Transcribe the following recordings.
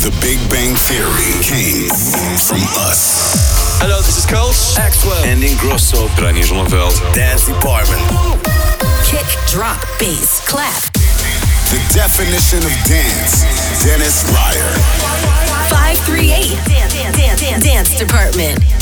The Big Bang Theory came from us. Hello, this is Coles. Axwell. And Ingrosso. Reinier Zonneveld. Dance Department. Kick, drop, bass, clap. The definition of dance. Dennis Ruyer. 538 Dance, dance, dance, dance,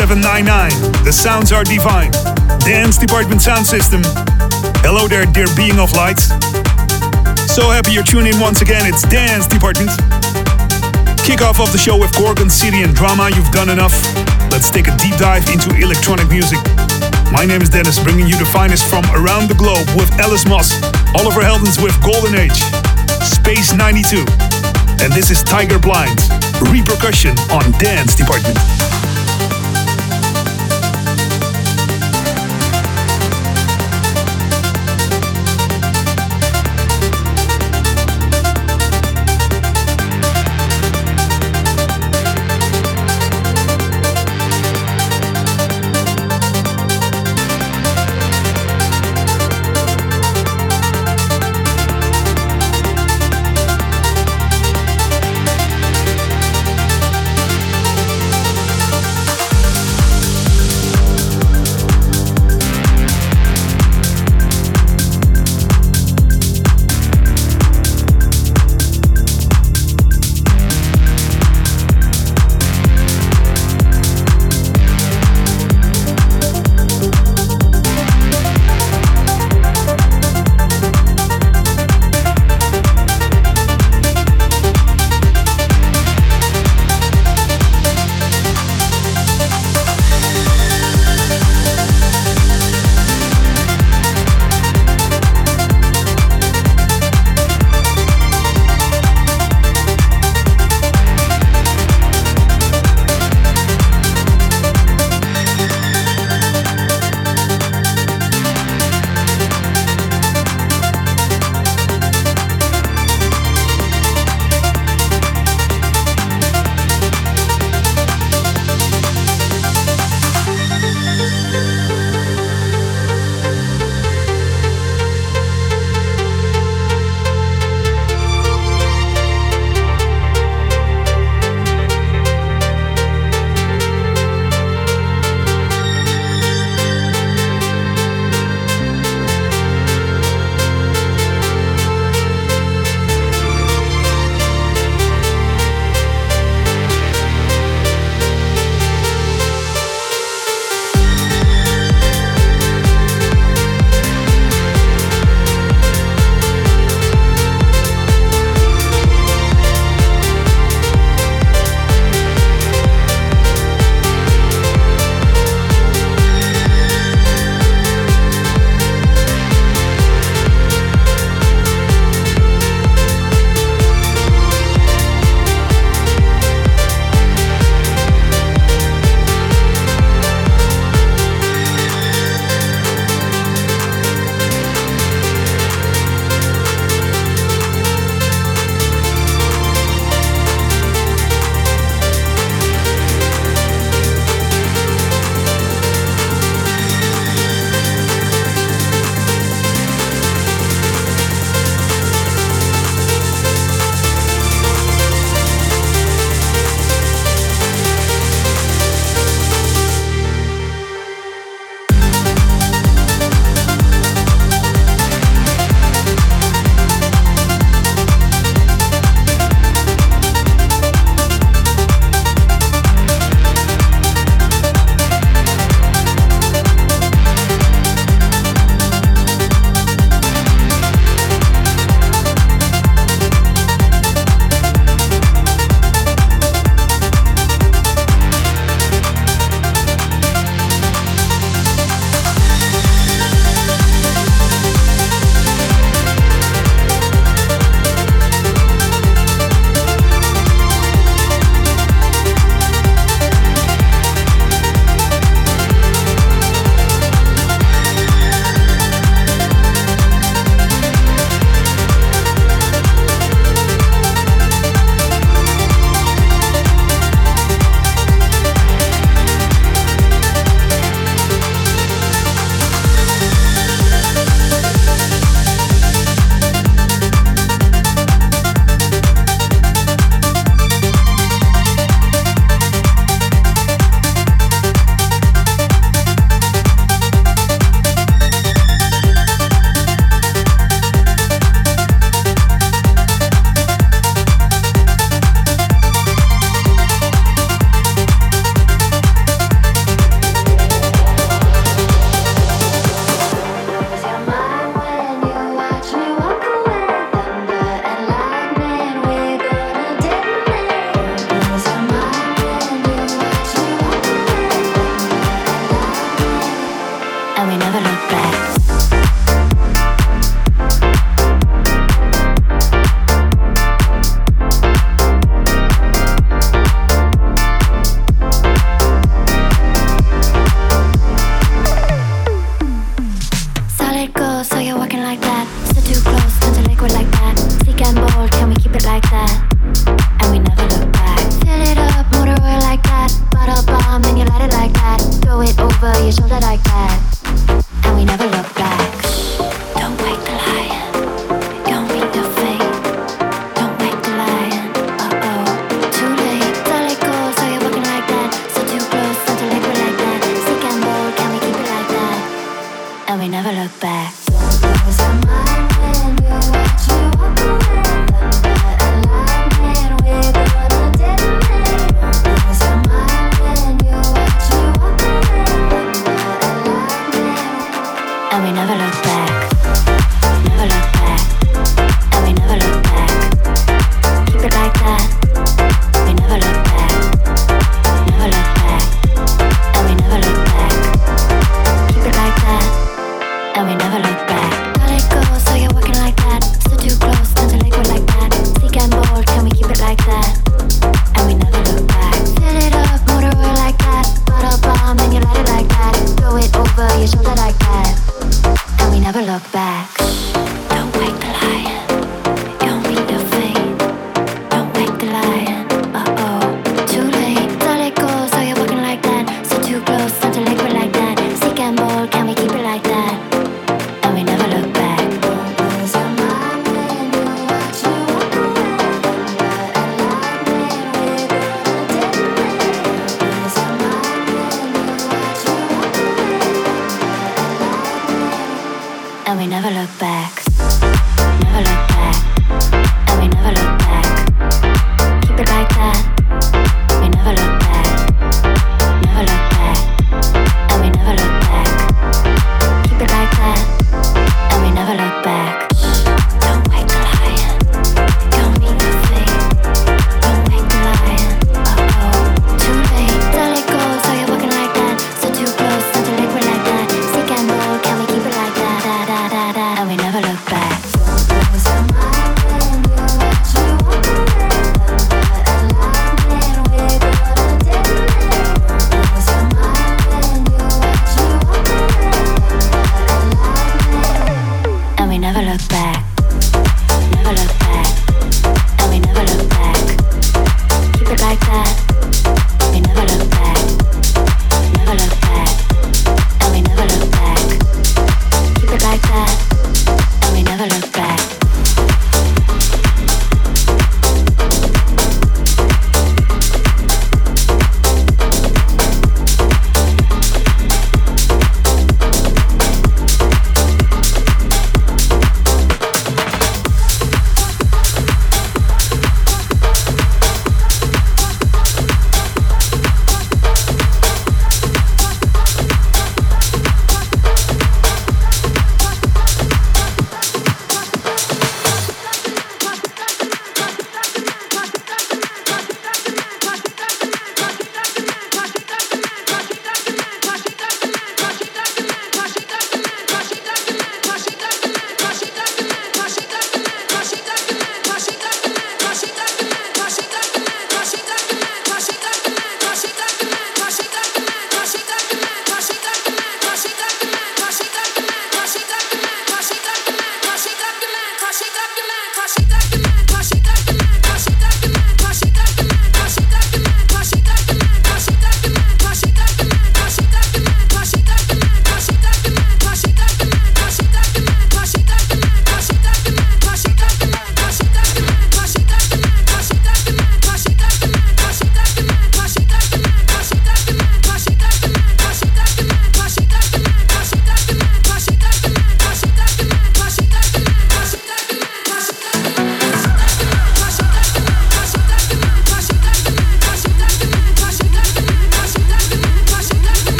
799. The sounds are divine. Dance Department Sound System. Hello there, dear being of light. So happy you're tuning in once again. It's Dance Department. Kickoff of the show with Gorgon City and Drama. You've done enough. Let's take a deep dive into electronic music. My name is Dennis, bringing you the finest from around the globe with Alice Moss, Oliver Heldens with Golden Age, Space 92, and this is Tiger Blind, Repercussion on Dance Department.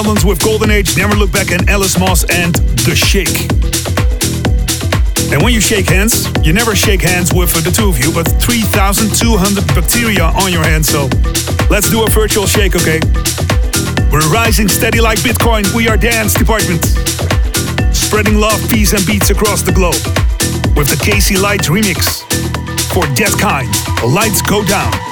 With Golden Age, Never Look Back, and Alice Moss and The Shake. And when you shake hands, you never shake hands with the two of you, but 3,200 bacteria on your hands. So let's do a virtual shake, okay? We're rising steady like Bitcoin. We are Dance Department. Spreading love, peace, and beats across the globe. With the Casey Lights remix for Dead Kind. Lights go down.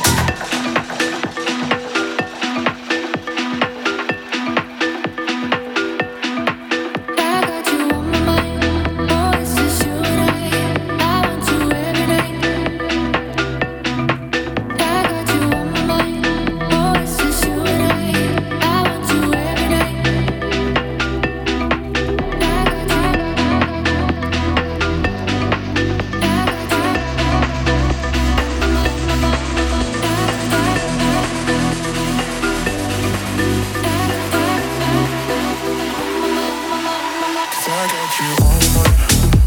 on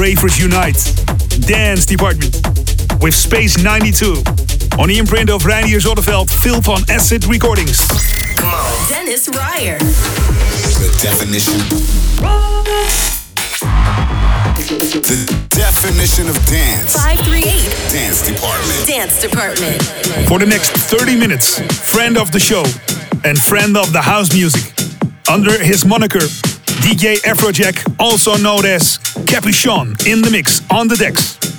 Ravers Unite, Dance Department, with Space 92, on the imprint of Reinier Zonneveld, Filth on Acid Recordings. Dennis Ruyer. The definition. The definition of dance. 538. Dance Department. Dance Department. For the next 30 minutes, friend of the show and friend of the house music. Under his moniker, DJ Afrojack, also known as Kapuchon, in the mix on the decks.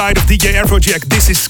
Side of DJ Afrojack, this is